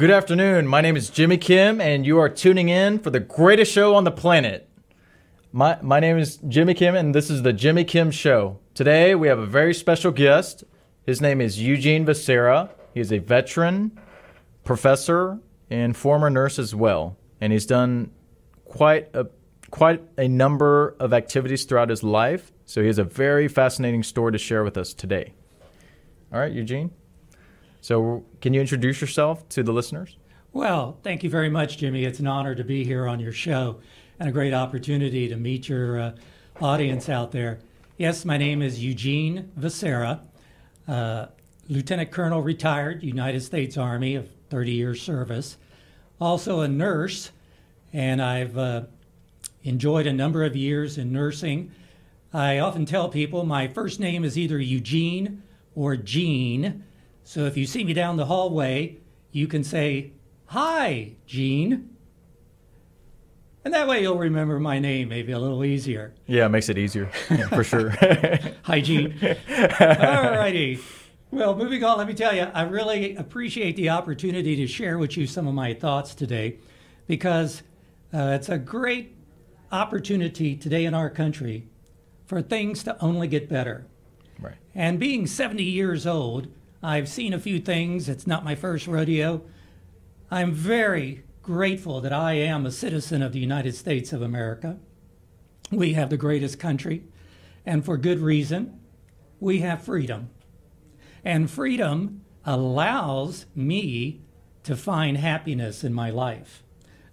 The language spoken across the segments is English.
Good afternoon. My name is Jimmy Kim, and you are tuning in for the greatest show on the planet. My, my name is Jimmy Kim, and this is the Jimmy Kim Show. Today, we have a very special guest. His name is Eugene Vecera. He is a veteran, professor, and former nurse as well. And he's done quite a, quite a number of activities throughout his life. So he has a very fascinating story to share with us today. All right, Eugene. So, can you introduce yourself to the listeners? Well, thank you very much, Jimmy. It's an honor to be here on your show and a great opportunity to meet your uh, audience out there. Yes, my name is Eugene Vecera, uh, Lieutenant Colonel retired, United States Army of 30 years service, also a nurse, and I've uh, enjoyed a number of years in nursing. I often tell people my first name is either Eugene or Gene so if you see me down the hallway, you can say, Hi, Gene. And that way you'll remember my name maybe a little easier. Yeah, it makes it easier, yeah, for sure. Hi, Gene. All righty. Well, moving on, let me tell you, I really appreciate the opportunity to share with you some of my thoughts today because uh, it's a great opportunity today in our country for things to only get better. Right. And being 70 years old, I've seen a few things. It's not my first rodeo. I'm very grateful that I am a citizen of the United States of America. We have the greatest country, and for good reason. We have freedom. And freedom allows me to find happiness in my life.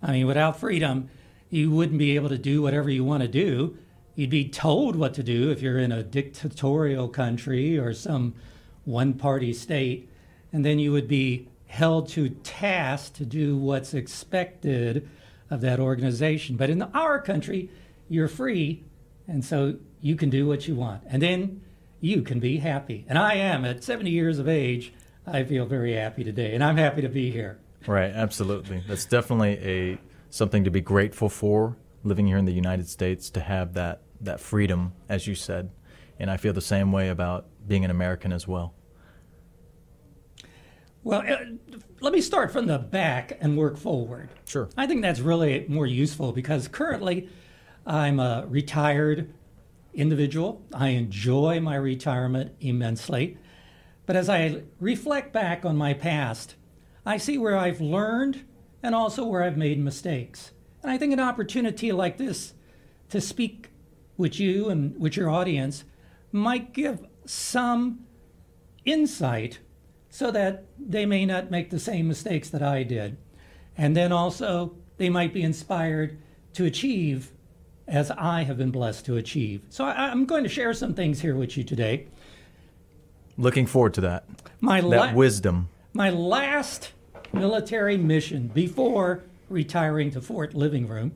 I mean, without freedom, you wouldn't be able to do whatever you want to do. You'd be told what to do if you're in a dictatorial country or some one party state, and then you would be held to task to do what's expected of that organization. But in our country, you're free, and so you can do what you want. And then you can be happy. And I am at 70 years of age. I feel very happy today, and I'm happy to be here. Right, absolutely. That's definitely a something to be grateful for living here in the United States to have that that freedom as you said. And I feel the same way about being an American as well. Well, uh, let me start from the back and work forward. Sure. I think that's really more useful because currently I'm a retired individual. I enjoy my retirement immensely. But as I reflect back on my past, I see where I've learned and also where I've made mistakes. And I think an opportunity like this to speak with you and with your audience might give some insight so that they may not make the same mistakes that I did. And then also, they might be inspired to achieve as I have been blessed to achieve. So I, am going to share some things here with you today. Looking forward to that. My that la- wisdom. My last military mission before retiring to Fort Living Room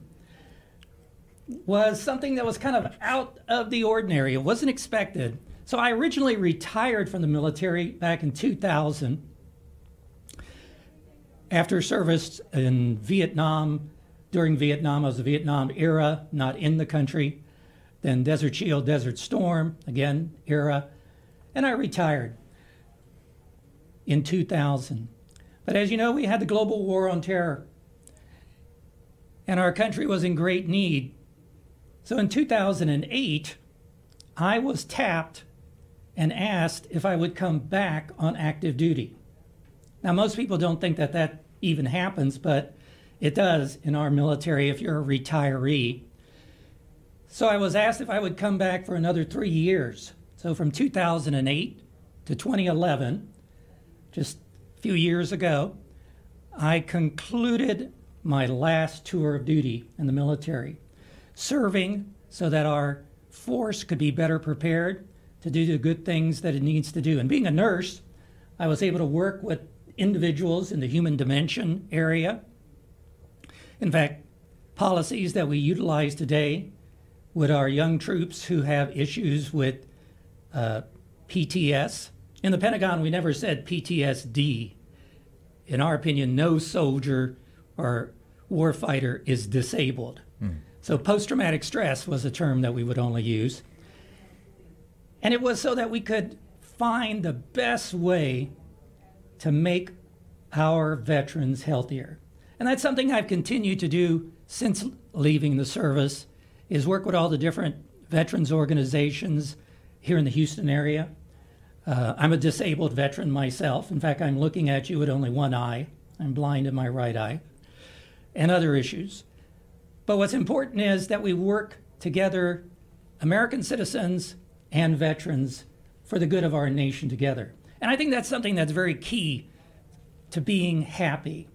was something that was kind of out of the ordinary. It wasn't expected. So I originally retired from the military back in 2000 after service in Vietnam. During Vietnam, I was the Vietnam era, not in the country. Then Desert Shield, Desert Storm, again, era. And I retired in 2000. But as you know, we had the global war on terror. And our country was in great need. So in 2008, I was tapped and asked if I would come back on active duty. Now, most people don't think that that even happens, but it does in our military if you're a retiree. So I was asked if I would come back for another three years. So from 2008 to 2011, just a few years ago, I concluded my last tour of duty in the military, serving so that our force could be better prepared to do the good things that it needs to do. And being a nurse, I was able to work with individuals in the human dimension area. In fact, policies that we utilize today with our young troops who have issues with uh, PTS. In the Pentagon, we never said PTSD. In our opinion, no soldier or warfighter is disabled. Mm. So post traumatic stress was a term that we would only use. And it was so that we could find the best way to make our veterans healthier. And that's something I've continued to do since leaving the service is work with all the different veterans organizations here in the Houston area. Uh, I'm a disabled veteran myself. In fact, I'm looking at you with only one eye. I'm blind in my right eye, and other issues. But what's important is that we work together, American citizens and veterans, for the good of our nation together. And I think that's something that's very key to being happy.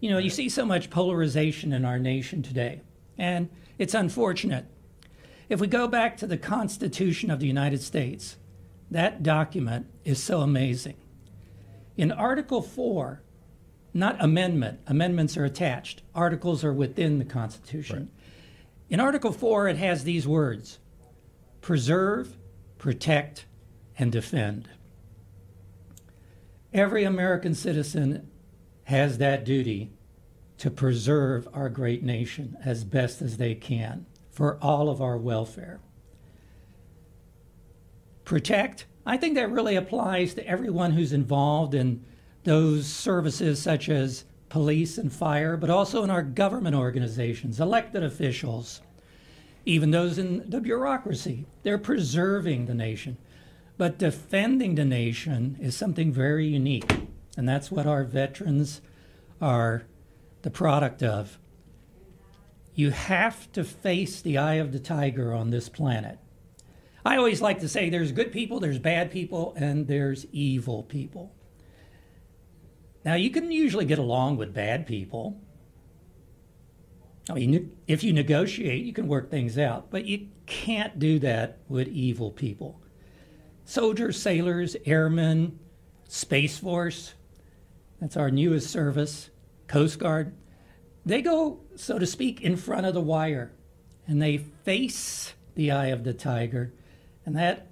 You know, you see so much polarization in our nation today, and it's unfortunate. If we go back to the Constitution of the United States, that document is so amazing. In Article 4, not amendment, amendments are attached, articles are within the Constitution. Right. In Article 4, it has these words preserve, protect, and defend. Every American citizen has that duty to preserve our great nation as best as they can for all of our welfare. Protect, I think that really applies to everyone who's involved in those services such as police and fire, but also in our government organizations, elected officials, even those in the bureaucracy. They're preserving the nation. But defending the nation is something very unique, and that's what our veterans are the product of. You have to face the eye of the tiger on this planet. I always like to say there's good people, there's bad people, and there's evil people. Now, you can usually get along with bad people. I mean, if you negotiate, you can work things out, but you can't do that with evil people soldiers, sailors, airmen, Space Force, that's our newest service, Coast Guard. They go, so to speak, in front of the wire and they face the eye of the tiger, and that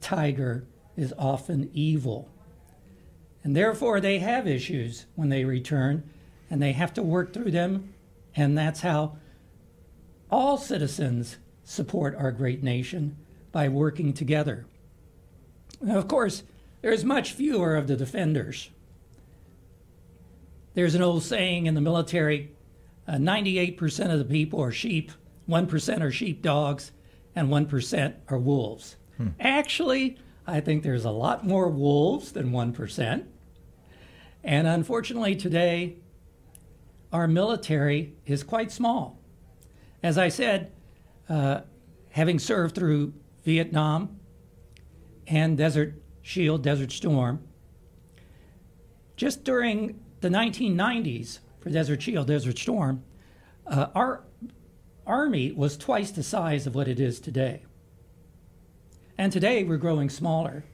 tiger is often evil. And therefore, they have issues when they return, and they have to work through them. And that's how all citizens support our great nation by working together. Now, of course, there's much fewer of the defenders. There's an old saying in the military uh, 98% of the people are sheep, 1% are sheepdogs, and 1% are wolves. Hmm. Actually, I think there's a lot more wolves than 1%. And unfortunately, today, our military is quite small. As I said, uh, having served through Vietnam, and Desert Shield, Desert Storm. Just during the 1990s for Desert Shield, Desert Storm, uh, our Army was twice the size of what it is today. And today we're growing smaller.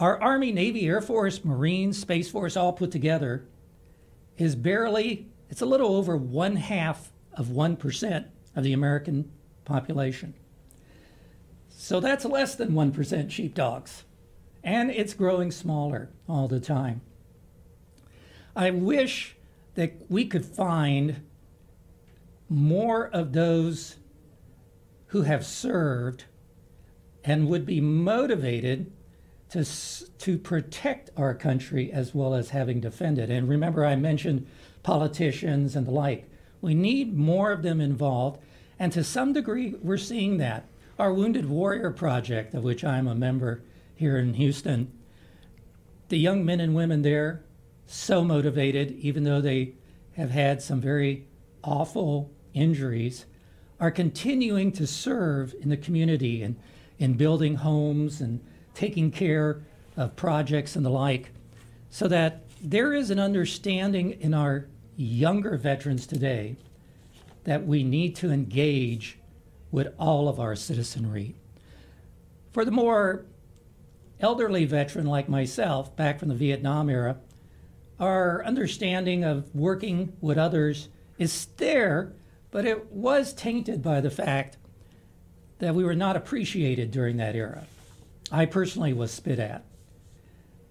Our Army, Navy, Air Force, Marines, Space Force, all put together, is barely, it's a little over one half of 1% of the American population. So that's less than 1% sheepdogs. And it's growing smaller all the time. I wish that we could find more of those who have served and would be motivated to, to protect our country as well as having defended. And remember, I mentioned politicians and the like. We need more of them involved. And to some degree, we're seeing that our Wounded Warrior Project, of which I'm a member here in Houston, the young men and women there, so motivated, even though they have had some very awful injuries, are continuing to serve in the community and in building homes and taking care of projects and the like, so that there is an understanding in our younger veterans today that we need to engage with all of our citizenry. For the more elderly veteran like myself, back from the Vietnam era, our understanding of working with others is there, but it was tainted by the fact that we were not appreciated during that era. I personally was spit at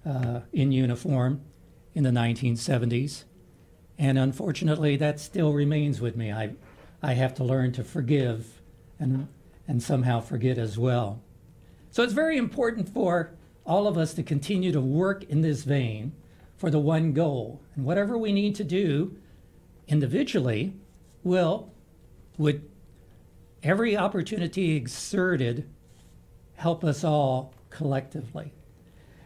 uh, in uniform in the 1970s, and unfortunately, that still remains with me. I, I have to learn to forgive and, and somehow forget as well. So it's very important for all of us to continue to work in this vein, for the one goal. And whatever we need to do individually will, would every opportunity exerted help us all collectively.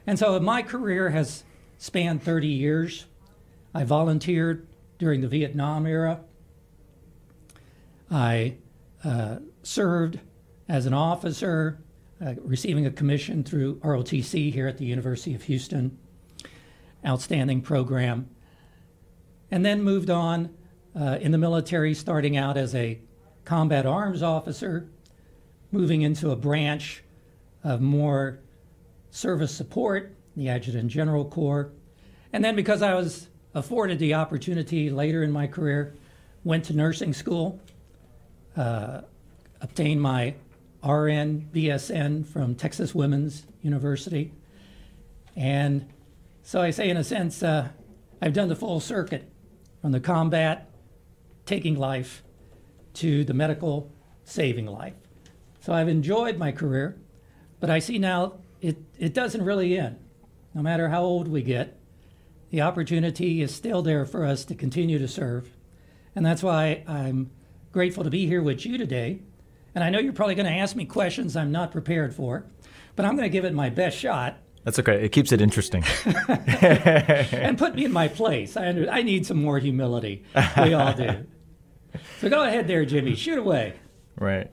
And so my career has spanned 30 years. I volunteered during the Vietnam era. I uh, served as an officer, uh, receiving a commission through ROTC here at the University of Houston. Outstanding program. And then moved on uh, in the military, starting out as a combat arms officer, moving into a branch of more service support, the Adjutant General Corps. And then because I was afforded the opportunity later in my career, went to nursing school, uh, obtained my RN BSN from Texas Women's University. And so I say, in a sense, uh, I've done the full circuit from the combat, taking life, to the medical, saving life. So I've enjoyed my career, but I see now it, it doesn't really end. No matter how old we get, the opportunity is still there for us to continue to serve. And that's why I'm grateful to be here with you today. And I know you're probably going to ask me questions I'm not prepared for, but I'm going to give it my best shot. That's okay. It keeps it interesting. and put me in my place. I, I need some more humility. We all do. So go ahead there, Jimmy. Shoot away. Right.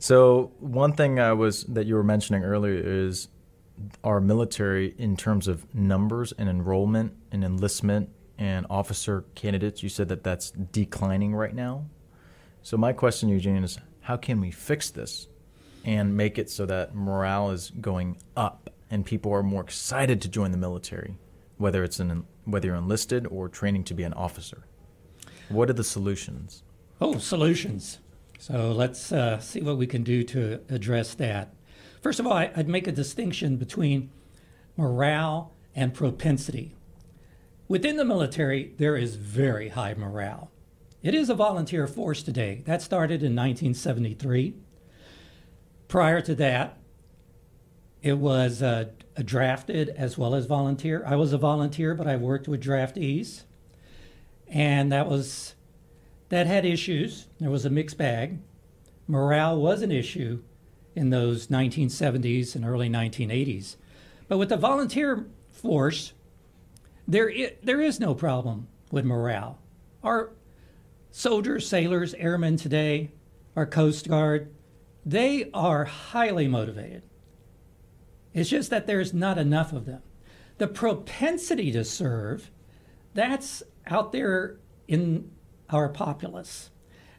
So one thing I was that you were mentioning earlier is our military in terms of numbers and enrollment and enlistment and officer candidates. You said that that's declining right now. So my question, Eugene, is how can we fix this and make it so that morale is going up and people are more excited to join the military, whether it's an whether you're enlisted or training to be an officer? What are the solutions? Oh, solutions. So let's uh, see what we can do to address that. First of all, I'd make a distinction between morale and propensity. Within the military, there is very high morale. It is a volunteer force today. That started in 1973. Prior to that, it was uh, drafted as well as volunteer. I was a volunteer, but I worked with draftees, and that was that had issues. There was a mixed bag. Morale was an issue in those 1970s and early 1980s. But with the volunteer force, there is, there is no problem with morale. Our soldiers, sailors, airmen today, our Coast Guard, they are highly motivated. It's just that there's not enough of them. The propensity to serve, that's out there in our populace.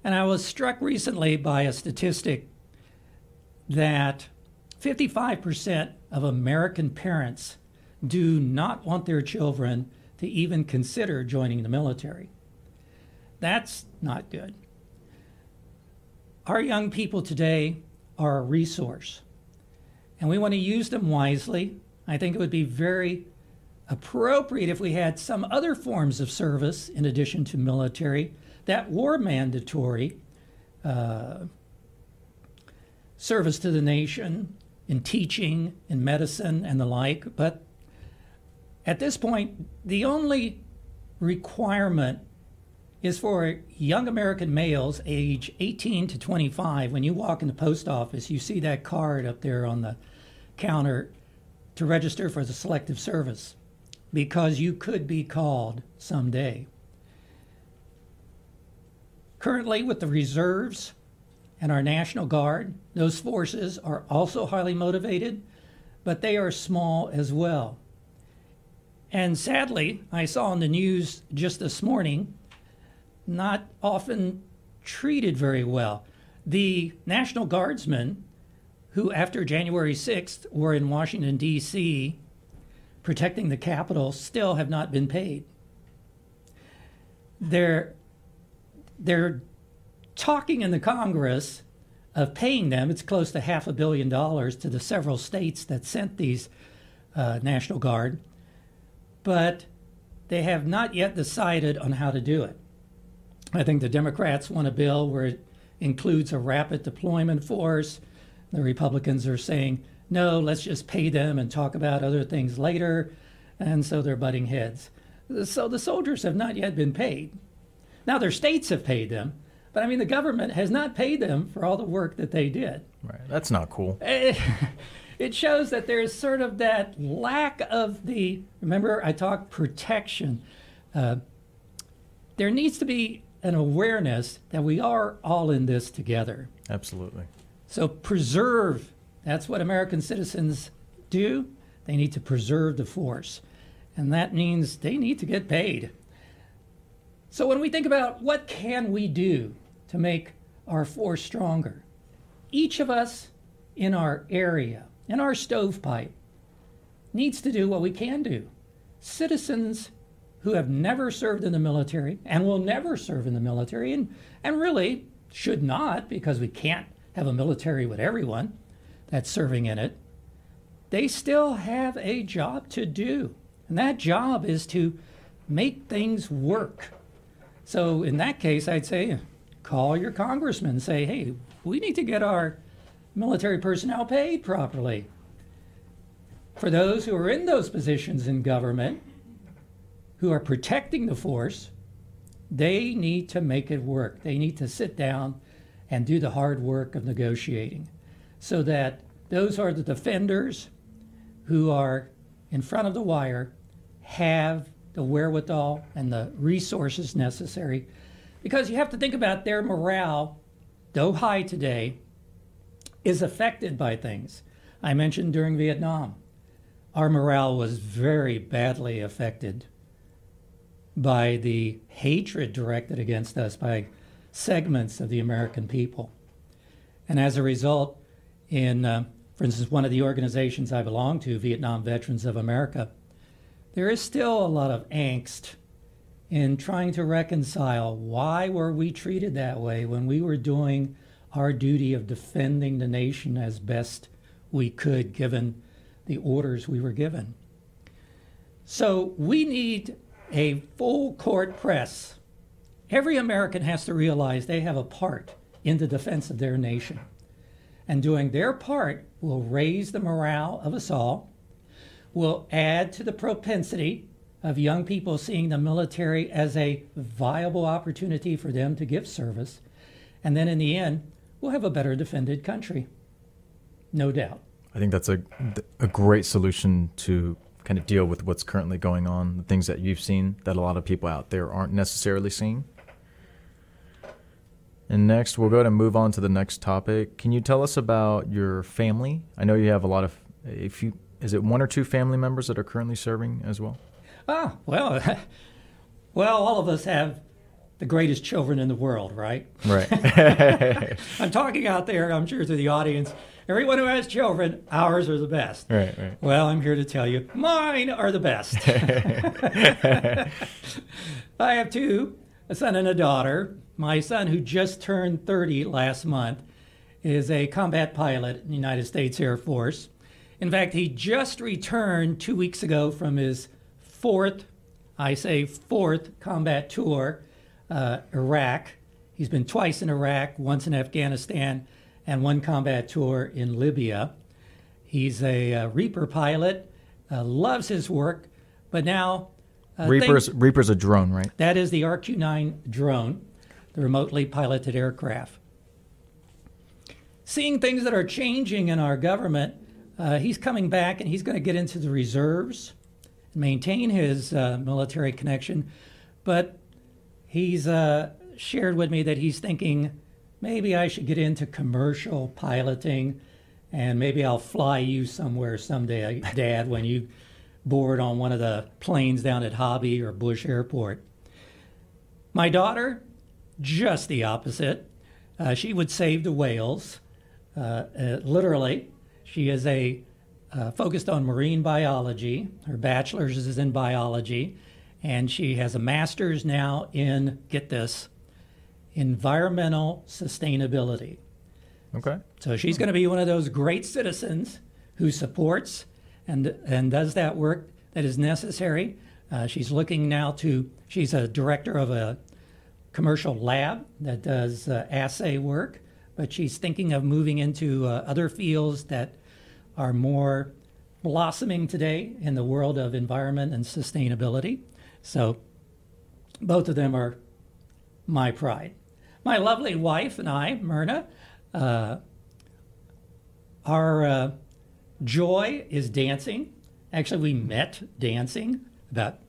And I was struck recently by a statistic that 55% of American parents do not want their children to even consider joining the military. That's not good. Our young people today are a resource, and we want to use them wisely. I think it would be very appropriate if we had some other forms of service in addition to military that were mandatory uh, service to the nation in teaching, in medicine, and the like. But at this point, the only requirement is for young American males age 18 to 25. When you walk in the post office, you see that card up there on the counter to register for the selective service because you could be called someday. Currently, with the reserves and our National Guard, those forces are also highly motivated, but they are small as well. And sadly, I saw in the news just this morning not often treated very well. The National Guardsmen, who after January 6th were in Washington, D.C., protecting the capital still have not been paid. They're, they're talking in the Congress of paying them. It's close to half a billion dollars to the several states that sent these uh, National Guard, but they have not yet decided on how to do it. I think the Democrats want a bill where it includes a rapid deployment force. The Republicans are saying, no, let's just pay them and talk about other things later. and so they're butting heads. So the soldiers have not yet been paid. Now their states have paid them, but I mean the government has not paid them for all the work that they did. Right. That's not cool. It shows that there's sort of that lack of the. Remember, I talked protection. Uh, there needs to be an awareness that we are all in this together. Absolutely. So preserve. That's what American citizens do. They need to preserve the force. And that means they need to get paid. So when we think about what can we do to make our force stronger, each of us in our area, in our stovepipe, needs to do what we can do. Citizens who have never served in the military and will never serve in the military and, and really should not because we can't have a military with everyone that's serving in it, they still have a job to do. And that job is to make things work. So in that case, I'd say call your congressman say, hey, we need to get our military personnel paid properly. For those who are in those positions in government, who are protecting the force, they need to make it work. They need to sit down and do the hard work of negotiating so that those are the defenders who are in front of the wire have the wherewithal and the resources necessary because you have to think about their morale, though high today, is affected by things. I mentioned during Vietnam, our morale was very badly affected by the hatred directed against us by segments of the American people. And as a result, in, uh, for instance, one of the organizations I belong to, Vietnam Veterans of America, there is still a lot of angst in trying to reconcile why were we treated that way when we were doing our duty of defending the nation as best we could given the orders we were given. So we need a full court press. Every American has to realize they have a part in the defense of their nation. And doing their part will raise the morale of us all, will add to the propensity of young people seeing the military as a viable opportunity for them to give service. And then in the end, we'll have a better defended country. No doubt. I think that's a, a great solution to kind of deal with what's currently going on, the things that you've seen that a lot of people out there aren't necessarily seeing. And next, we'll go ahead and move on to the next topic. Can you tell us about your family? I know you have a lot of, if you, is it one or two family members that are currently serving as well? Ah, well, well, all of us have the greatest children in the world, right? Right. I'm talking out there, I'm sure, to the audience. Everyone who has children, ours are the best. Right, right. Well, I'm here to tell you, mine are the best. I have two, a son and a daughter. My son, who just turned 30 last month, is a combat pilot in the United States Air Force. In fact, he just returned two weeks ago from his fourth, I say fourth, combat tour, uh, Iraq. He's been twice in Iraq, once in Afghanistan, and one combat tour in Libya. He's a uh, Reaper pilot, uh, loves his work, but now. Uh, Reaper's, things, Reaper's a drone, right? That is the RQ 9 drone, the remotely piloted aircraft. Seeing things that are changing in our government, uh, he's coming back and he's going to get into the reserves, maintain his uh, military connection, but he's uh, shared with me that he's thinking maybe I should get into commercial piloting and maybe I'll fly you somewhere someday, Dad, when you board on one of the planes down at Hobby or Bush Airport. My daughter, just the opposite. Uh, she would save the whales, uh, uh, literally. She is a uh, focused on marine biology. Her bachelor's is in biology, and she has a master's now in get this environmental sustainability. Okay. So she's going to be one of those great citizens who supports and and does that work that is necessary. Uh, she's looking now to. She's a director of a commercial lab that does uh, assay work, but she's thinking of moving into uh, other fields that are more blossoming today in the world of environment and sustainability. So both of them are my pride. My lovely wife and I, Myrna, uh, our uh, joy is dancing. Actually, we met dancing about,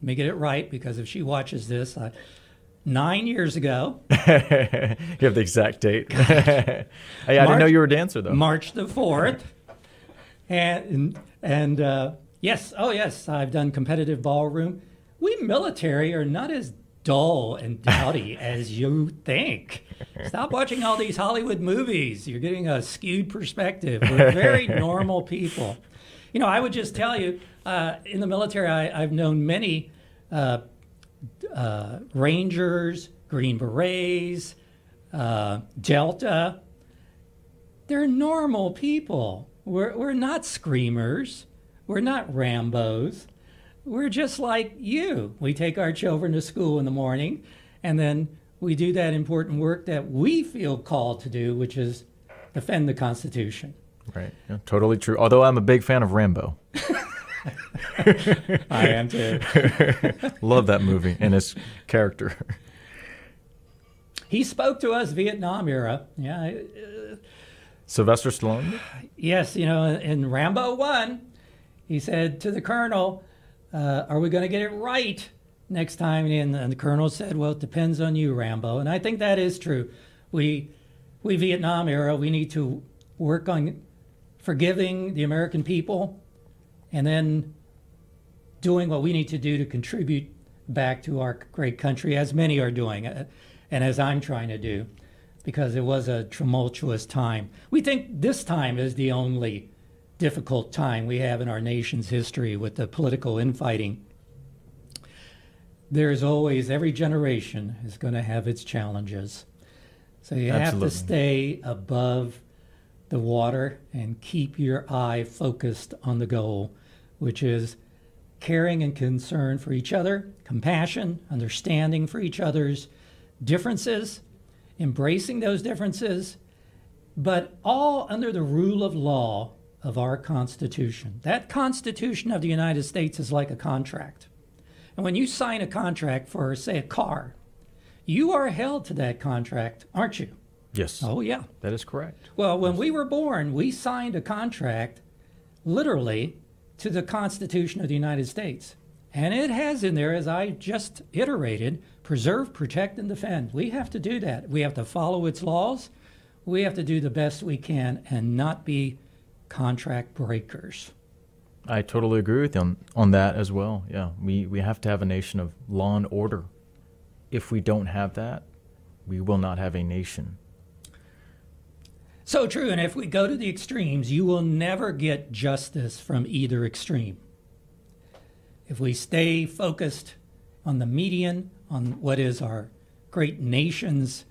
let me get it right because if she watches this, uh, nine years ago. you have the exact date. hey, I didn't know you were a dancer, though. March the 4th. and, and uh, yes, oh, yes, I've done competitive ballroom. We military are not as dull and dowdy as you think. Stop watching all these Hollywood movies. You're getting a skewed perspective. We're very normal people. You know, I would just tell you uh, in the military, I, have known many uh, uh, Rangers, Green Berets, uh, Delta. They're normal people. We're, we're not screamers. We're not Rambos. We're just like you. We take our children to school in the morning, and then we do that important work that we feel called to do, which is defend the Constitution. Right. Yeah, totally true. Although I'm a big fan of Rambo. I am too. Love that movie and his character. He spoke to us Vietnam era. Yeah. Uh, Sylvester Stallone? Yes, you know, in Rambo 1, he said to the colonel, uh, Are we going to get it right next time? And, and the colonel said, Well, it depends on you, Rambo. And I think that is true. We, we Vietnam era, we need to work on forgiving the American people and then doing what we need to do to contribute back to our great country, as many are doing, uh, and as I'm trying to do, because it was a tumultuous time. We think this time is the only difficult time we have in our nation's history with the political infighting. There's always, every generation is going to have its challenges. So you Absolutely. have to stay above the water and keep your eye focused on the goal, which is caring and concern for each other, compassion, understanding for each other's differences, embracing those differences, but all under the rule of law of our Constitution. That Constitution of the United States is like a contract. And when you sign a contract for, say, a car, you are held to that contract, aren't you? Yes. Oh, yeah. That is correct. Well, when yes. we were born, we signed a contract literally to the Constitution of the United States. And it has in there, as I just iterated, preserve, protect, and defend. We have to do that. We have to follow its laws. We have to do the best we can and not be contract breakers. I totally agree with you on, on that as well. Yeah, we, we have to have a nation of law and order. If we don't have that, we will not have a nation. So true. And if we go to the extremes, you will never get justice from either extreme. If we stay focused on the median, on what is our great nation's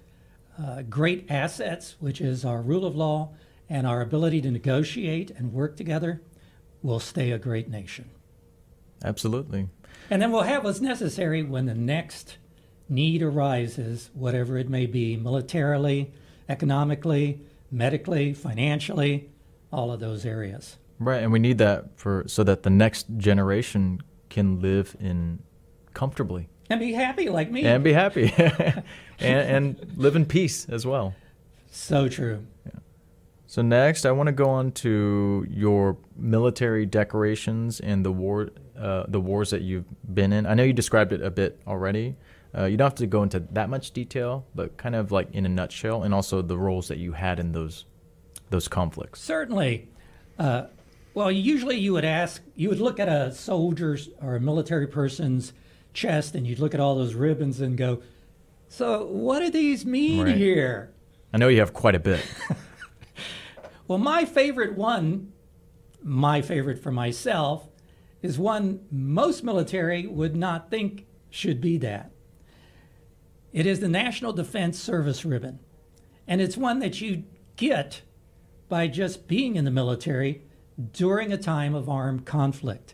uh, great assets, which is our rule of law and our ability to negotiate and work together, we'll stay a great nation. Absolutely. And then we'll have what's necessary when the next need arises, whatever it may be, militarily, economically, medically, financially, all of those areas. Right, and we need that for so that the next generation can live in comfortably and be happy like me and be happy and, and, live in peace as well. So true. Yeah. So next, I want to go on to your military decorations and the war, uh, the wars that you've been in. I know you described it a bit already, uh, you don't have to go into that much detail, but kind of like in a nutshell, and also the roles that you had in those those conflicts. Certainly. Uh, well, usually you would ask, you would look at a soldier's or a military person's chest, and you'd look at all those ribbons and go, "So, what do these mean right. here?" I know you have quite a bit. well, my favorite one, my favorite for myself, is one most military would not think should be that. It is the National Defense Service Ribbon. And it's one that you get by just being in the military during a time of armed conflict.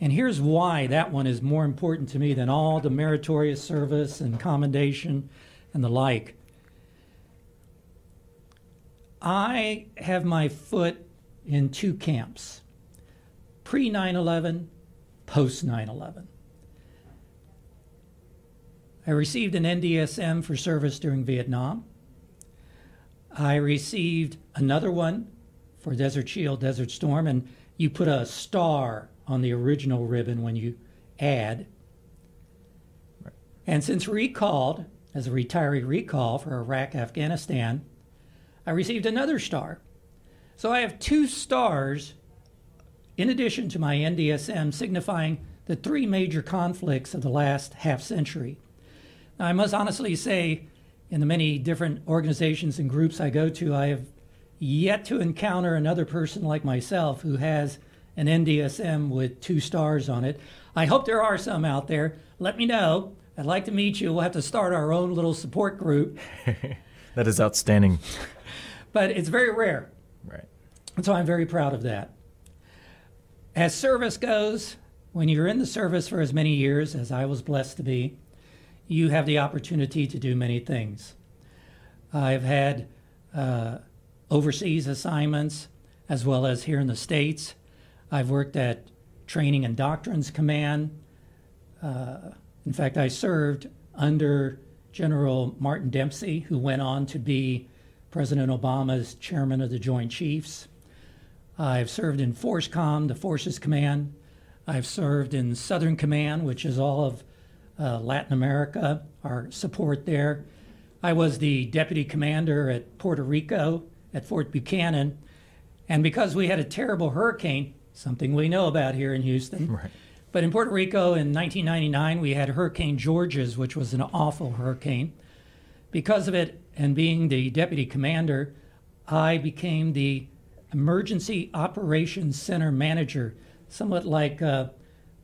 And here's why that one is more important to me than all the meritorious service and commendation and the like. I have my foot in two camps pre 9 11, post 9 11. I received an NDSM for service during Vietnam. I received another one for Desert Shield, Desert Storm, and you put a star on the original ribbon when you add. Right. And since recalled as a retiree recall for Iraq, Afghanistan, I received another star. So I have two stars in addition to my NDSM signifying the three major conflicts of the last half century. Now, I must honestly say, in the many different organizations and groups I go to, I have yet to encounter another person like myself who has an NDSM with two stars on it. I hope there are some out there. Let me know. I'd like to meet you. We'll have to start our own little support group. that is outstanding. but it's very rare. Right. And so I'm very proud of that. As service goes, when you're in the service for as many years as I was blessed to be, you have the opportunity to do many things. I've had uh, overseas assignments as well as here in the States. I've worked at Training and Doctrines Command. Uh, in fact, I served under General Martin Dempsey, who went on to be President Obama's chairman of the Joint Chiefs. I've served in FORSCOM, the Forces Command. I've served in Southern Command, which is all of uh, Latin America, our support there. I was the deputy commander at Puerto Rico at Fort Buchanan. And because we had a terrible hurricane, something we know about here in Houston, Right. But in Puerto Rico in 1999, we had Hurricane Georges, which was an awful hurricane. Because of it, and being the deputy commander, I became the Emergency Operations Center manager, somewhat like uh,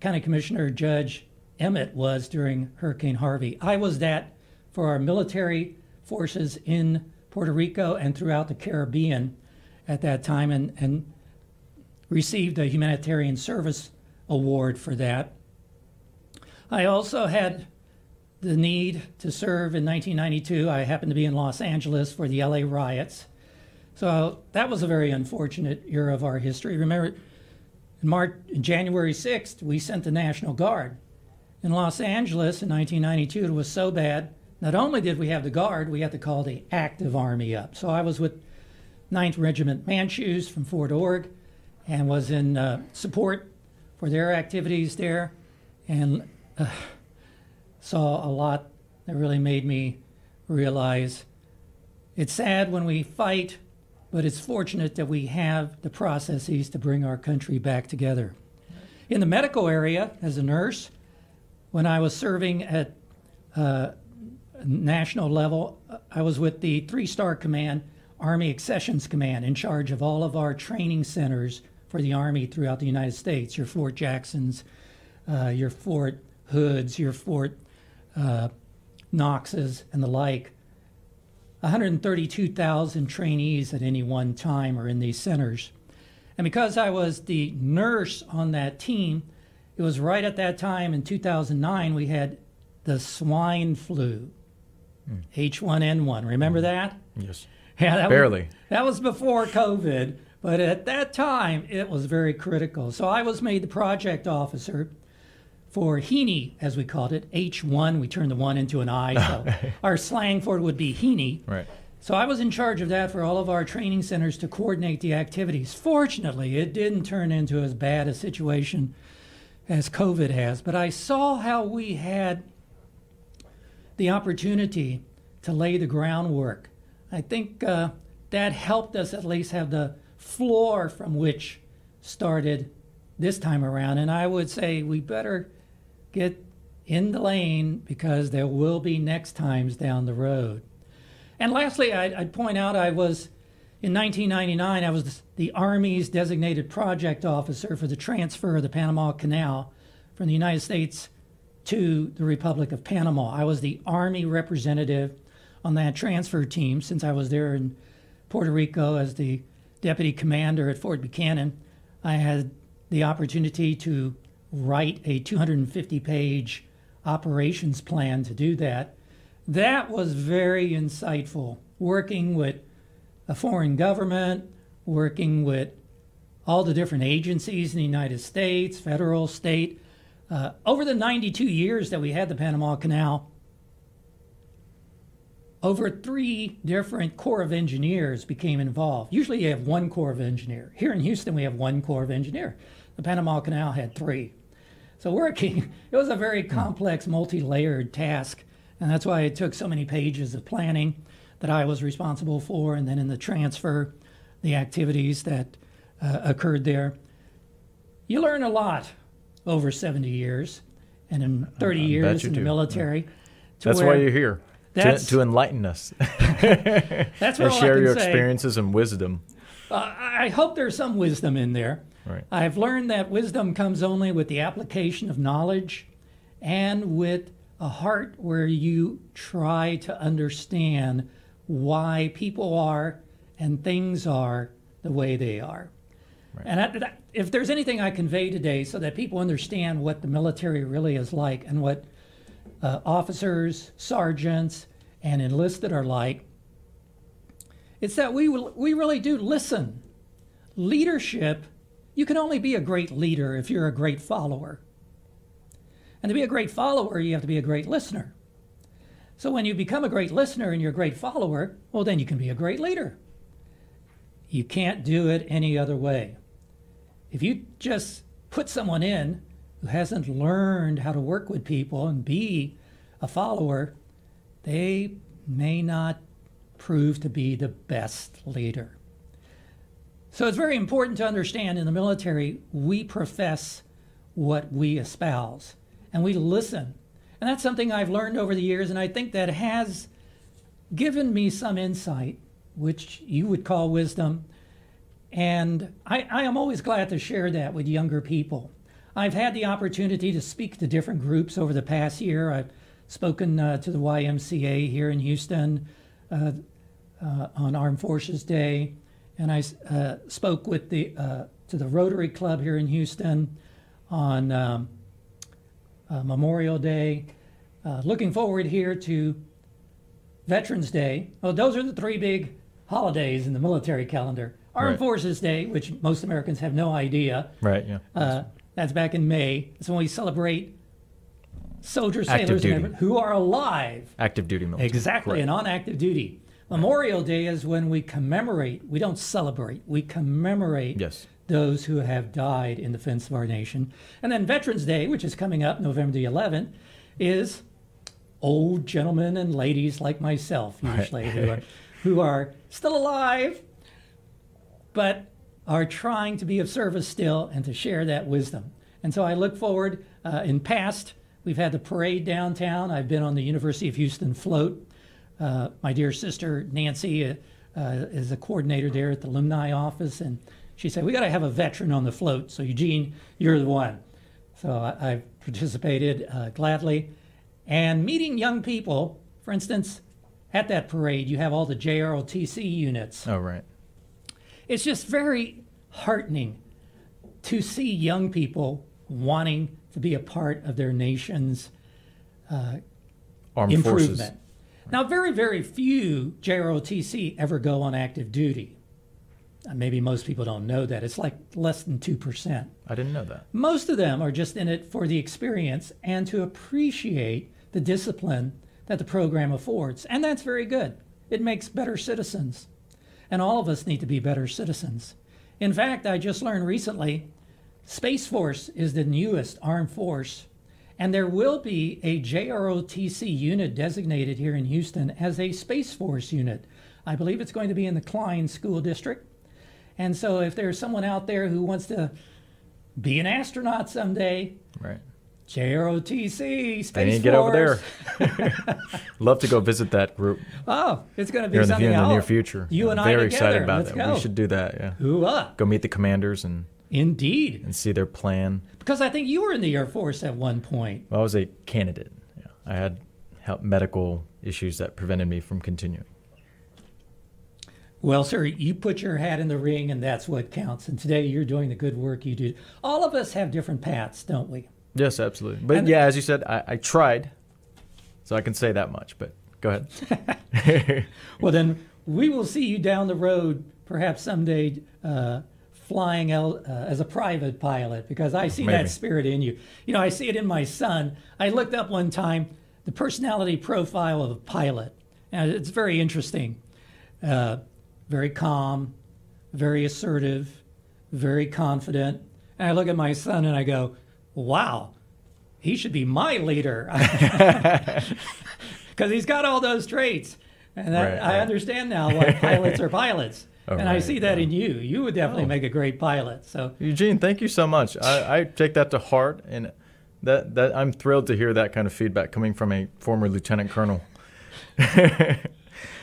County Commissioner Judge Emmett was during Hurricane Harvey. I was that for our military forces in Puerto Rico and throughout the Caribbean at that time, and, and received a humanitarian service award for that. I also had the need to serve in 1992. I happened to be in Los Angeles for the LA riots. So that was a very unfortunate era of our history. Remember, in March, January 6th, we sent the National Guard. In Los Angeles in 1992, it was so bad. Not only did we have the Guard, we had to call the active Army up. So I was with 9th Regiment Manchus from Fort Ord and was in uh, support for their activities there and uh, saw a lot that really made me realize it's sad when we fight, but it's fortunate that we have the processes to bring our country back together. In the medical area, as a nurse, when I was serving at uh, national level, I was with the three star command, Army Accessions Command, in charge of all of our training centers for the Army throughout the United States your Fort Jacksons, uh, your Fort Hoods, your Fort uh, Knoxes, and the like. 132,000 trainees at any one time are in these centers. And because I was the nurse on that team, it was right at that time in 2009 we had the swine flu, H1N1. Remember that? Yes. Yeah, that Barely. Was, that was before COVID, but at that time it was very critical. So I was made the project officer for Heaney, as we called it, H1. We turned the one into an I, so our slang for it would be Heaney. Right. So I was in charge of that for all of our training centers to coordinate the activities. Fortunately, it didn't turn into as bad a situation as COVID has, but I saw how we had the opportunity to lay the groundwork. I think uh, that helped us at least have the floor from which started this time around. And I would say we better get in the lane because there will be next times down the road. And lastly, I'd, I'd point out I was in 1999, I was the Army's designated project officer for the transfer of the Panama Canal from the United States to the Republic of Panama. I was the Army representative on that transfer team since I was there in Puerto Rico as the deputy commander at Fort Buchanan. I had the opportunity to write a 250 page operations plan to do that. That was very insightful, working with a foreign government, working with all the different agencies in the United States, federal, state. Uh, over the 92 years that we had the Panama Canal, over three different Corps of Engineers became involved. Usually you have one Corps of Engineer. Here in Houston, we have one Corps of Engineer. The Panama Canal had three. So working, it was a very complex, multi-layered task, and that's why it took so many pages of planning that I was responsible for, and then in the transfer, the activities that uh, occurred there. You learn a lot over 70 years, and in 30 I years in the do. military. to That's why you're here. To, That's- to enlighten us That's and share your say. experiences and wisdom. Uh, I hope there's some wisdom in there. Right. I've learned that wisdom comes only with the application of knowledge and with a heart where you try to understand why people are and things are the way they are. And I, that, if there's anything I convey today so that people understand what the military really is like and what uh, officers, sergeants, and enlisted are like, it's that we, we really do listen. Leadership, you can only be a great leader if you're a great follower. And to be a great follower, you have to be a great listener. So when you become a great listener and you're a great follower, well, then you can be a great leader. You can't do it any other way. If you just put someone in who hasn't learned how to work with people and be a follower, they may not prove to be the best leader. So it's very important to understand in the military, we profess what we espouse and we listen. And that's something I've learned over the years, and I think that has given me some insight, which you would call wisdom. And I, I am always glad to share that with younger people. I've had the opportunity to speak to different groups over the past year. I've spoken uh, to the YMCA here in Houston uh, uh, on Armed Forces Day, and I uh, spoke with the uh, to the Rotary Club here in Houston on um, uh, Memorial Day. Uh, looking forward here to Veterans Day. Well, those are the three big holidays in the military calendar. Armed Right. Forces Day, which most Americans have no idea. Right. Yeah. Uh, that's back in May. It's when we celebrate soldiers, Active sailors, and duty. who are alive. Active duty military. Exactly, Correct. and on active duty. Memorial Day is when we commemorate, we don't celebrate, we commemorate Yes. those who have died in defense of our nation. And then Veterans Day, which is coming up November the 11th, is old gentlemen and ladies like myself, usually, who, are, who are still alive, but are trying to be of service still and to share that wisdom. And so I look forward, uh, in past, we've had the parade downtown. I've been on the University of Houston float. Uh, my dear sister Nancy uh, uh, is a coordinator there at the alumni office, and she said, We got to have a veteran on the float. So, Eugene, you're the one. So I, I've participated uh, gladly. And meeting young people, for instance, at that parade, you have all the JROTC units. Oh, right. It's just very heartening to see young people wanting to be a part of their nation's Armed improvement. forces. Now, very, very few JROTC ever go on active duty. Uh, Maybe most people don't know that. It's like less than 2%. I didn't know that. Most of them are just in it for the experience and to appreciate the discipline that the program affords. And that's very good. It makes better citizens. And all of us need to be better citizens. In fact, I just learned recently Space Force is the newest armed force, and there will be a JROTC unit designated here in Houston as a Space Force unit. I believe it's going to be in the Klein School District. And so if there's someone out there who wants to be an astronaut someday, Right. JROTC, Space They need to get over there. Love to go visit that group Oh, it's going to be here in the, something in the near future. You and I very together. excited about Let's that. go. We should do that. Yeah. Hooah. Go meet the commanders and, Indeed. and see their plan. Because I think you were in the Air Force at one point. I was a candidate. Yeah. I had help medical issues that prevented me from continuing. Well, sir, you put your hat in the ring, and that's what counts. And today you're doing the good work you do. All of us have different paths, don't we? Yes, absolutely. But And- yeah, as you said, I, I tried, so I can say that much. But go ahead. Well, then we will see you down the road, perhaps someday, uh, flying el- uh, as a private pilot because I see Maybe. that spirit in you. You know, I see it in my son. I looked up one time the personality profile of a pilot, and it's very interesting. Uh, very calm, very assertive, very confident. And I look at my son and I go, wow, he should be my leader. Because he's got all those traits. And that, Right, I right. understand now why pilots are pilots. Oh, and I see that yeah. in you. You would definitely Oh. make a great pilot. So Eugene, thank you so much. I, I take that to heart, and that that I'm thrilled to hear that kind of feedback coming from a former lieutenant colonel.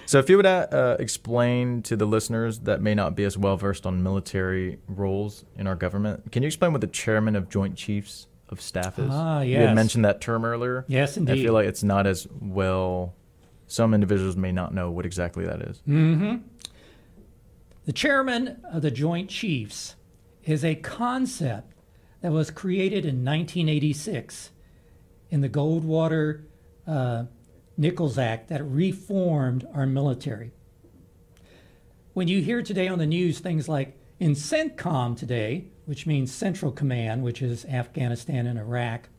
so, if you would uh, uh, explain to the listeners that may not be as well versed on military roles in our government, can you explain what the chairman of Joint Chiefs of Staff is? Ah, yes. You had mentioned that term earlier. Yes, indeed. I feel like it's not as well. Some individuals may not know what exactly that is. Mm-hmm. The chairman of the Joint Chiefs is a concept that was created in 1986 in the Goldwater uh, Nichols Act that reformed our military. When you hear today on the news things like in CENTCOM today, which means Central Command, which is Afghanistan and Iraq,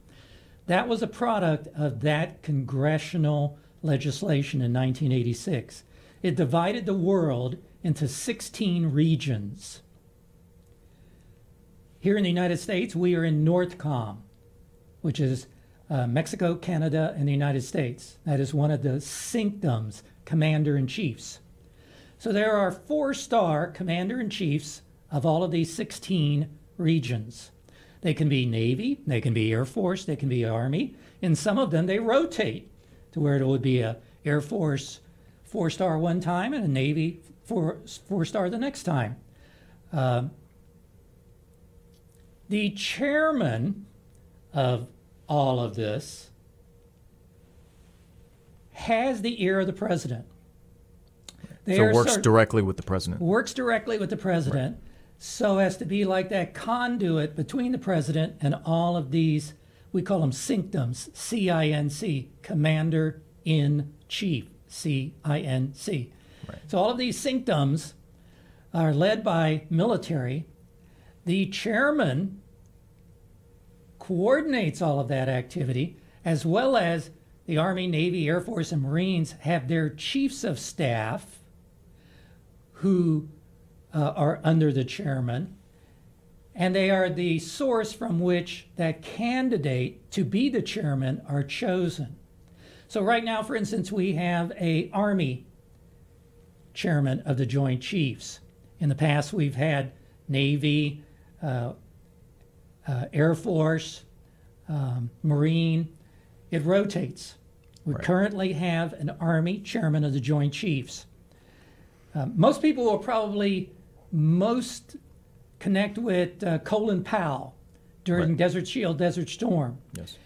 that was a product of that congressional legislation in 1986. It divided the world into 16 regions. Here in the United States, we are in NORTHCOM, which is uh, Mexico, Canada, and the United States. That is one of the CINCdoms, commander in chiefs. So there are four star commander in chiefs of all of these 16 regions. They can be Navy, they can be Air Force, they can be Army. In some of them, they rotate to where it would be a Air Force four star one time and a Navy four, four star the next time. Um, the chairman of all of this has the ear of the president. They So works directly with the president. works directly with the president so as to be like that conduit between the president and all of these we call them CINCdoms c-i-n-c commander in chief c-i-n-c Right. So all of these CINCdoms are led by military the chairman coordinates all of that activity as well as the army navy air force and marines have their chiefs of staff who uh, are under the chairman, and they are the source from which that candidate to be the chairman are chosen. So right now, for instance, we have a Army chairman of the Joint Chiefs. In the past, we've had Navy, uh, uh, Air Force, um, Marine. It rotates. We Right. currently have an Army chairman of the Joint Chiefs. Um, most people will probably most connect with uh, Colin Powell during Right. Desert Shield, Desert Storm. Yes.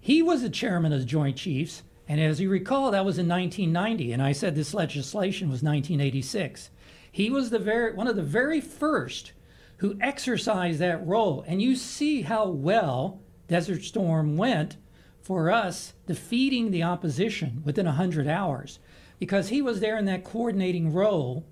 He was the chairman of the Joint Chiefs, and as you recall, that was in 1990, and I said this legislation was 1986. He was the very one of the very first who exercised that role, and you see how well Desert Storm went for us defeating the opposition within 100 hours, because he was there in that coordinating role.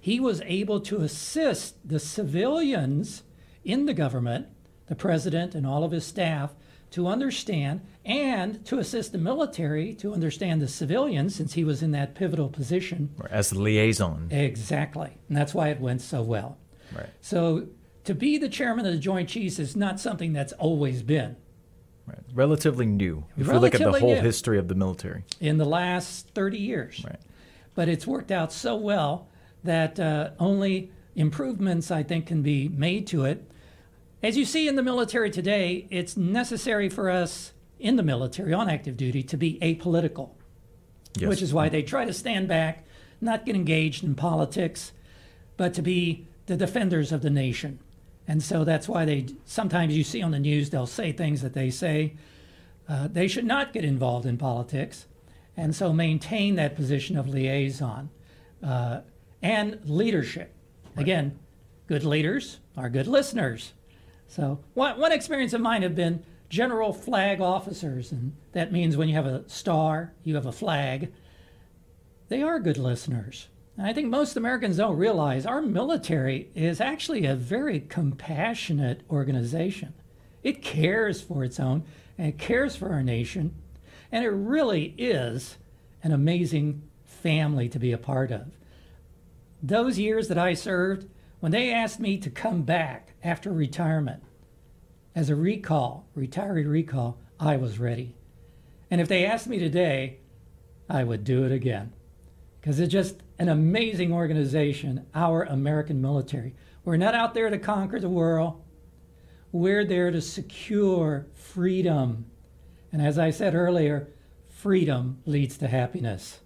He was able to assist the civilians in the government, the president and all of his staff, to understand and to assist the military to understand the civilians since he was in that pivotal position. Right. As the liaison. Exactly. And that's why it went so well. Right. So to be the chairman of the Joint Chiefs is not something that's always been. Right. Relatively new. If we look at the whole new. history of the military. in the last 30 years. Right. But it's worked out so well that uh, only improvements, I think, can be made to it. As you see in the military today, it's necessary for us in the military on active duty to be apolitical, Yes. which is why they try to stand back, not get engaged in politics, but to be the defenders of the nation. And so that's why they sometimes you see on the news they'll say things that they say uh, they should not get involved in politics, and so maintain that position of liaison uh, and leadership. Again, good leaders are good listeners. So one, one experience of mine have been general flag officers, and that means when you have a star, you have a flag. They are good listeners. And I think most Americans don't realize our military is actually a very compassionate organization. It cares for its own and it cares for our nation. And it really is an amazing family to be a part of. Those years that I served, when they asked me to come back after retirement as a recall, retiree recall, I was ready. And if they asked me today, I would do it again. Because it's just an amazing organization, our American military. We're not out there to conquer the world, we're there to secure freedom. And as I said earlier, freedom leads to happiness.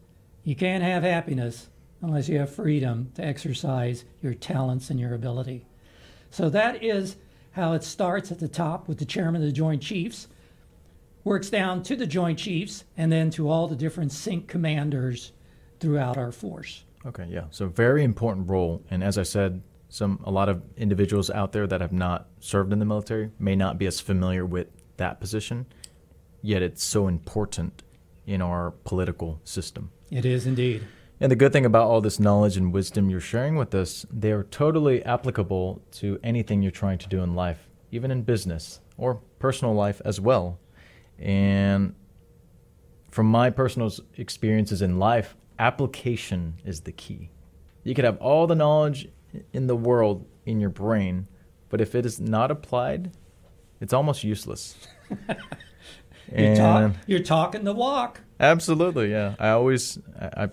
You can't have happiness unless you have freedom to exercise your talents and your ability. So that is how it starts at the top with the chairman of the Joint Chiefs, works down to the Joint Chiefs, and then to all the different CINC commanders throughout our force. Okay, yeah. So very important role. And as I said, some a lot of individuals out there that have not served in the military may not be as familiar with that position, yet it's so important in our political system. It is indeed. And the good thing about all this knowledge and wisdom you're sharing with us, they are totally applicable to anything you're trying to do in life, even in business or personal life as well. And from my personal experiences in life, application is the key. You could have all the knowledge in the world in your brain, but if it is not applied, it's almost useless. you're, talk, you're talking the walk. Absolutely, yeah. I always, I, I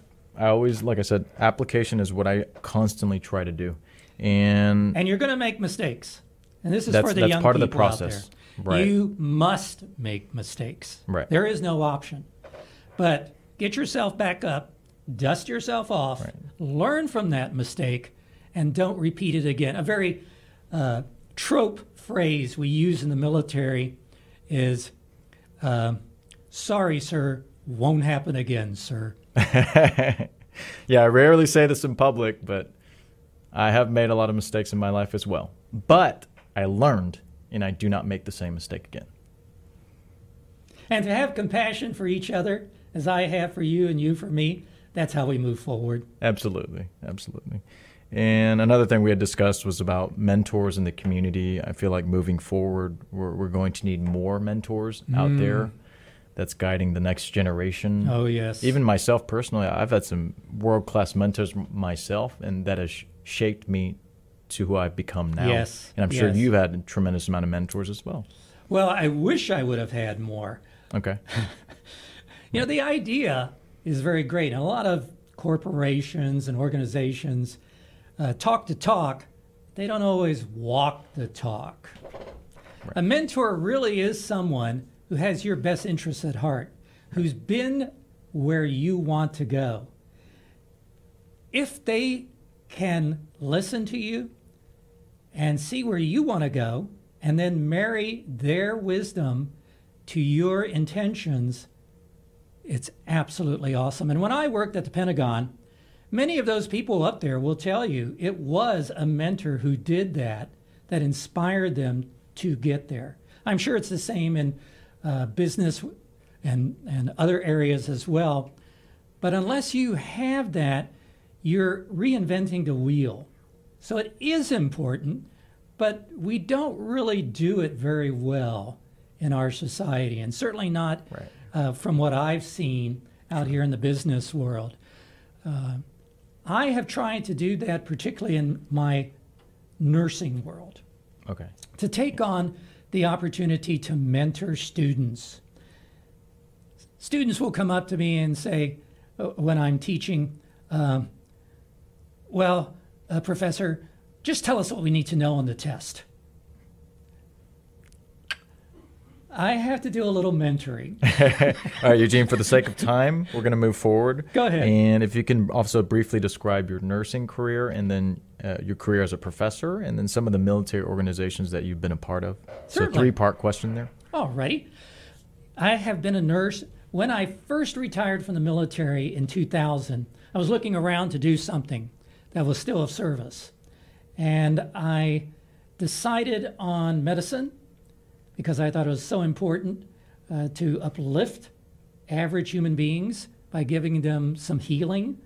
always, like I said, application is what I constantly try to do, and and you're going to make mistakes, and this is for the that's young part of the out process. there. Right. You must make mistakes. Right. There is no option, but get yourself back up, dust yourself off, Right. learn from that mistake, and don't repeat it again. A very uh, trope phrase we use in the military is, uh, "Sorry, sir, won't happen again, sir." yeah, I rarely say this in public, but I have made a lot of mistakes in my life as well. But I learned, and I do not make the same mistake again. And to have compassion for each other, as I have for you and you for me, that's how we move forward. Absolutely, absolutely. And another thing we had discussed was about mentors in the community. I feel like moving forward, we're, we're going to need more mentors out mm. there that's guiding the next generation. Oh, yes. Even myself personally, I've had some world class mentors myself, and that has shaped me to who I've become now. Yes, And I'm sure yes. you've had a tremendous amount of mentors as well. Well, I wish I would have had more. Okay. You know, the idea is very great. And a lot of corporations and organizations uh, talk to talk, they don't always walk the talk. A mentor really is someone who has your best interests at heart, who's been where you want to go. If they can listen to you and see where you want to go, and then marry their wisdom to your intentions, it's absolutely awesome. And when I worked at the Pentagon, many of those people up there will tell you it was a mentor who did that that inspired them to get there. I'm sure it's the same in uh, business and, and other areas as well. But unless you have that, you're reinventing the wheel. So it is important, but we don't really do it very well in our society, and certainly not Right. uh, from what I've seen out here in the business world. Uh, I have tried to do that, particularly in my nursing world, Okay. to take on the opportunity to mentor students. Students will come up to me and say, uh, when I'm teaching, um, Well, uh, Professor, just tell us what we need to know on the test. I have to do a little mentoring. All right, Eugene, for the sake of time, we're going to move forward. Go ahead. And if you can also briefly describe your nursing career and then uh, your career as a professor and then some of the military organizations that you've been a part of. So, Certainly. three part question there. Alrighty. I have been a nurse. When I first retired from the military in 2000, I was looking around to do something that was still of service. And I decided on medicine because I thought it was so important uh, to uplift average human beings by giving them some healing.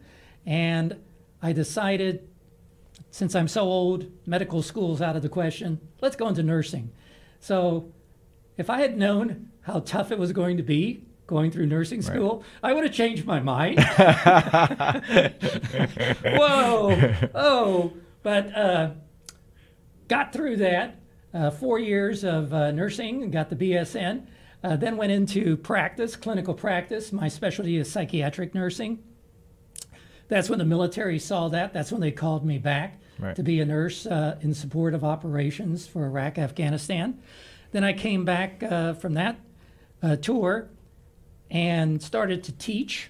And I decided, since I'm so old, medical school's out of the question, let's go into nursing. So if I had known how tough it was going to be going through nursing school, right. I would have changed my mind. Whoa, oh, but uh, got through that. Uh, four years of uh, nursing and got the BSN. Uh, then went into practice, clinical practice. My specialty is psychiatric nursing. That's when the military saw that. That's when they called me back right. to be a nurse uh, in support of operations for Iraq, Afghanistan. Then I came back uh, from that uh, tour and started to teach.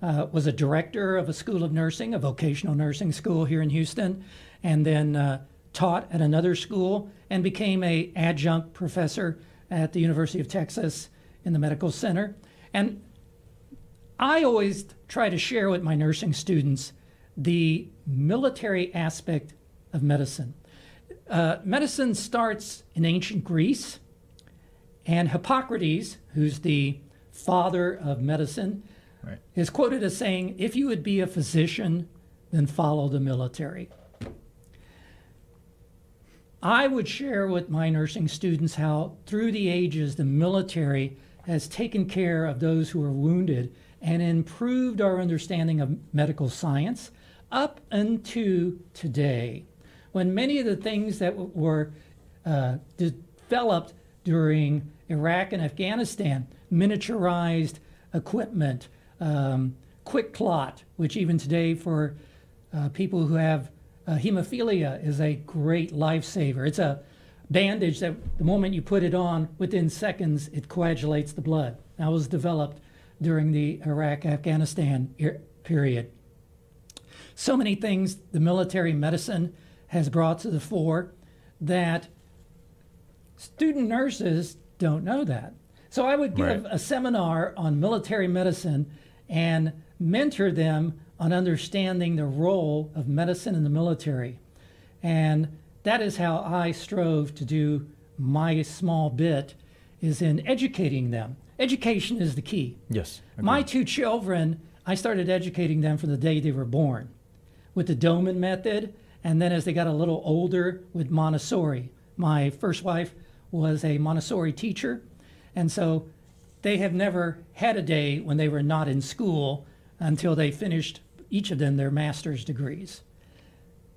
Uh, was a director of a school of nursing, a vocational nursing school here in Houston, and then uh, taught at another school and became a adjunct professor at the University of Texas in the medical center. And I always try to share with my nursing students the military aspect of medicine. Uh, medicine starts in ancient Greece, and Hippocrates, who's the father of medicine, right. is quoted as saying, If you would be a physician, then follow the military. I would share with my nursing students how, through the ages, the military has taken care of those who are wounded and improved our understanding of medical science up until today, when many of the things that were uh, developed during Iraq and Afghanistan, miniaturized equipment, um, QuikClot, which even today for uh, people who have uh, hemophilia is a great lifesaver. It's a bandage that the moment you put it on, within seconds, it coagulates the blood. That was developed during the Iraq Afghanistan period. So many things the military medicine has brought to the fore that student nurses don't know that. So I would give right. a seminar on military medicine and mentor them on understanding the role of medicine in the military. And that is how I strove to do my small bit is in educating them. Education is the key. Yes. My two children, I started educating them from the day they were born with the Doman method, and then as they got a little older with Montessori. My first wife was a Montessori teacher, and so they have never had a day when they were not in school until they finished each of them their master's degrees.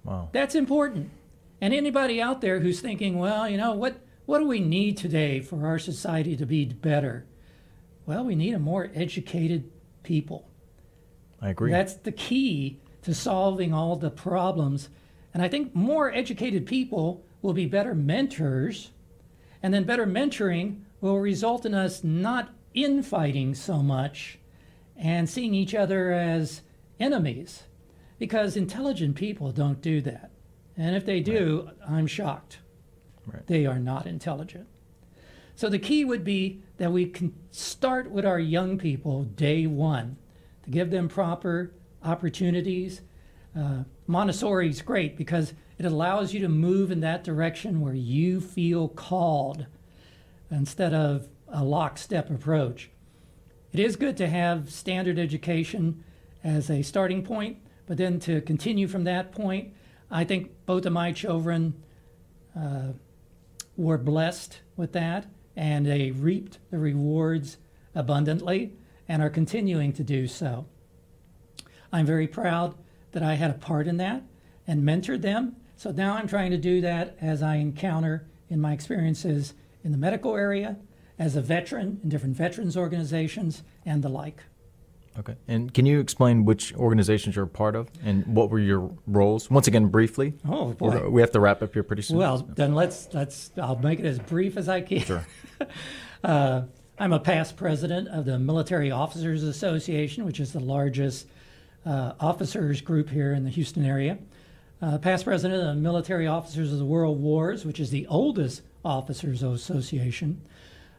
Wow. That's important. And anybody out there who's thinking, well, you know, what, what do we need today for our society to be better? Well, we need a more educated people. I agree. That's the key to solving all the problems. And I think more educated people will be better mentors, and then better mentoring will result in us not infighting so much and seeing each other as enemies because intelligent people don't do that. And if they do, right. I'm shocked. Right. They are not intelligent. So the key would be that we can start with our young people day one to give them proper opportunities. Uh, Montessori is great because it allows you to move in that direction where you feel called instead of a lockstep approach. It is good to have standard education as a starting point, but then to continue from that point, I think both of my children uh, were blessed with that and they reaped the rewards abundantly and are continuing to do so. I'm very proud that I had a part in that and mentored them. So now I'm trying to do that as I encounter in my experiences in the medical area, as a veteran in different veterans organizations, and the like. Okay. And can you explain which organizations you're a part of and what were your roles? Once again, briefly. Oh boy. We have to wrap up here pretty soon. Well, then let's let's. I'll make it as brief as I can. Sure. uh, I'm a past president of the Military Officers Association, which is the largest uh, officers group here in the Houston area. Uh, past president of the Military Officers of the World Wars, which is the oldest officers association.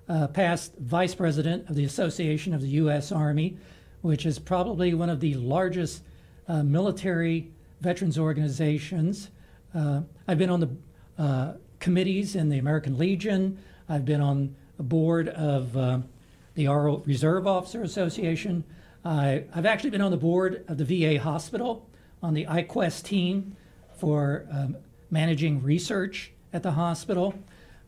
Uh, past vice president of the Association of the U.S. Army, which is probably one of the largest uh, military veterans organizations. Uh, I've been on the uh, committees in the American Legion. I've been on the board of the Reserve Officer Association. I, have actually been on the board of the VA hospital on the iQuest team for um, managing research at the hospital.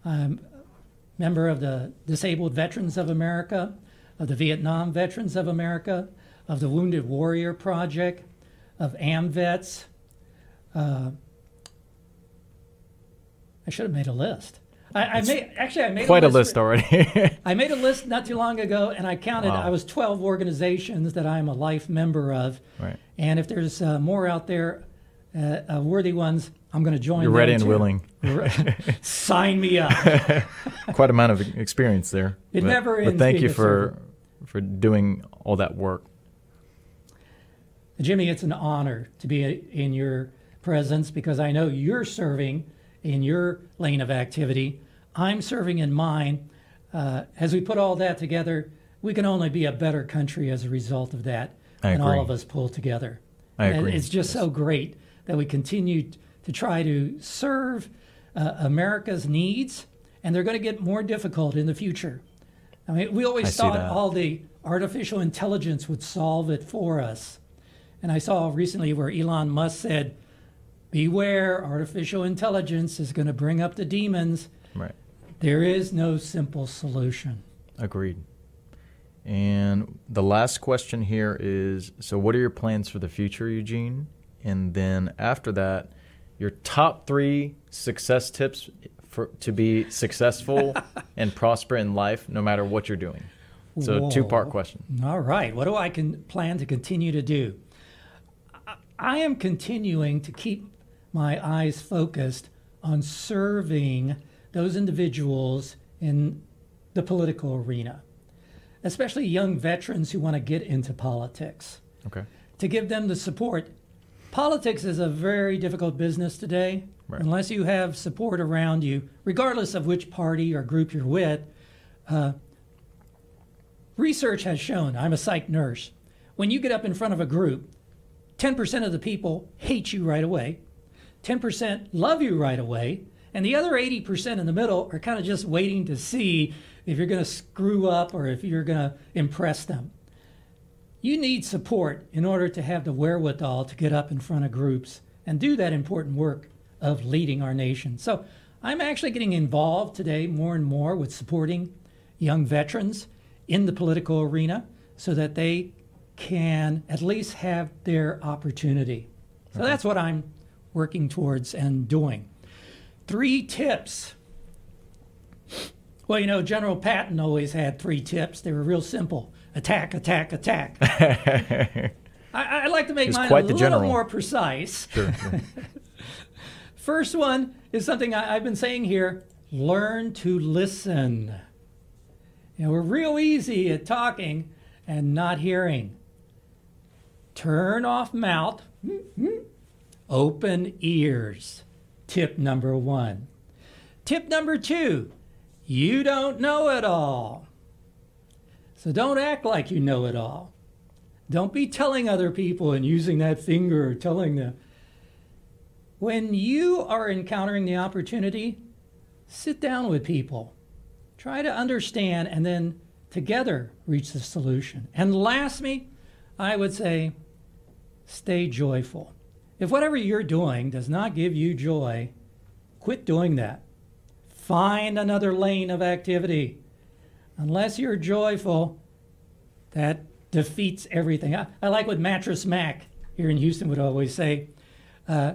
I'm a member of the Disabled Veterans of America, of the Vietnam Veterans of America, of the Wounded Warrior Project, of AMVETS. Uh, I should have made a list. I, I made actually I made Quite a a list already. I made a list not too long ago, and I counted. Wow. I was 12 organizations that I'm a life member of. right. And if there's uh, more out there, uh, uh, worthy ones, I'm going to join. You're ready and willing. Sign me up. Quite a amount of experience there. It but, never But thank you for for doing all that work. Jimmy, it's an honor to be in your presence because I know you're serving in your lane of activity. I'm serving in mine. Uh, as we put all that together, we can only be a better country as a result of that, I and all of us pull together. I And agree. It's just so great that we continue to try to serve uh, America's needs, and they're going to get more difficult in the future. I mean, we always I thought all the artificial intelligence would solve it for us. And I saw recently where Elon Musk said, Beware, artificial intelligence is going to bring up the demons. Right. There is no simple solution. Agreed. And the last question here is so what are your plans for the future, Eugene? And then after that, your top 3 success tips for to be successful and prosper in life no matter what you're doing. So two-part question. All right. What do I can plan to continue to do? I am continuing to keep my eyes focused on serving those individuals in the political arena, especially young veterans who want to get into politics, Okay. to give them the support. Politics is a very difficult business today. Right. Unless you have support around you, regardless of which party or group you're with, uh, Research has shown, I'm a psych nurse, when you get up in front of a group, 10% of the people hate you right away, 10% love you right away, and the other 80% in the middle are kind of just waiting to see if you're going to screw up or if you're going to impress them. You need support in order to have the wherewithal to get up in front of groups and do that important work of leading our nation. So I'm actually getting involved today more and more with supporting young veterans in the political arena so that they can at least have their opportunity. So that's what I'm working towards and doing. Three tips. Well, you know, General Patton always had three tips. They were real simple attack, attack, attack. I, I like to make He's mine a little general. more precise. Sure. sure. First one is something I, I've been saying here learn to listen. You know, we're real easy at talking and not hearing. Turn off mouth, open ears. Tip number one. Tip number two you don't know it all. So don't act like you know it all. Don't be telling other people and using that finger or telling them. When you are encountering the opportunity, sit down with people. Try to understand and then together reach the solution. And lastly, I would say stay joyful. If whatever you're doing does not give you joy, quit doing that. Find another lane of activity. Unless you're joyful, that defeats everything. I, I like what Mattress Mac here in Houston would always say uh,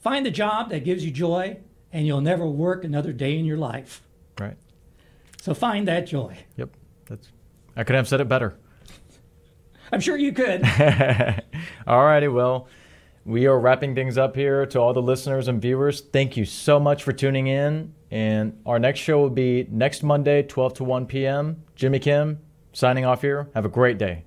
find the job that gives you joy, and you'll never work another day in your life. right. So find that joy. Yep. That's I could have said it better. I'm sure you could. All righty. Well, we are wrapping things up here to all the listeners and viewers. Thank you so much for tuning in. And our next show will be next Monday, 12 to 1 p.m. Jimmy Kim signing off here. Have a great day.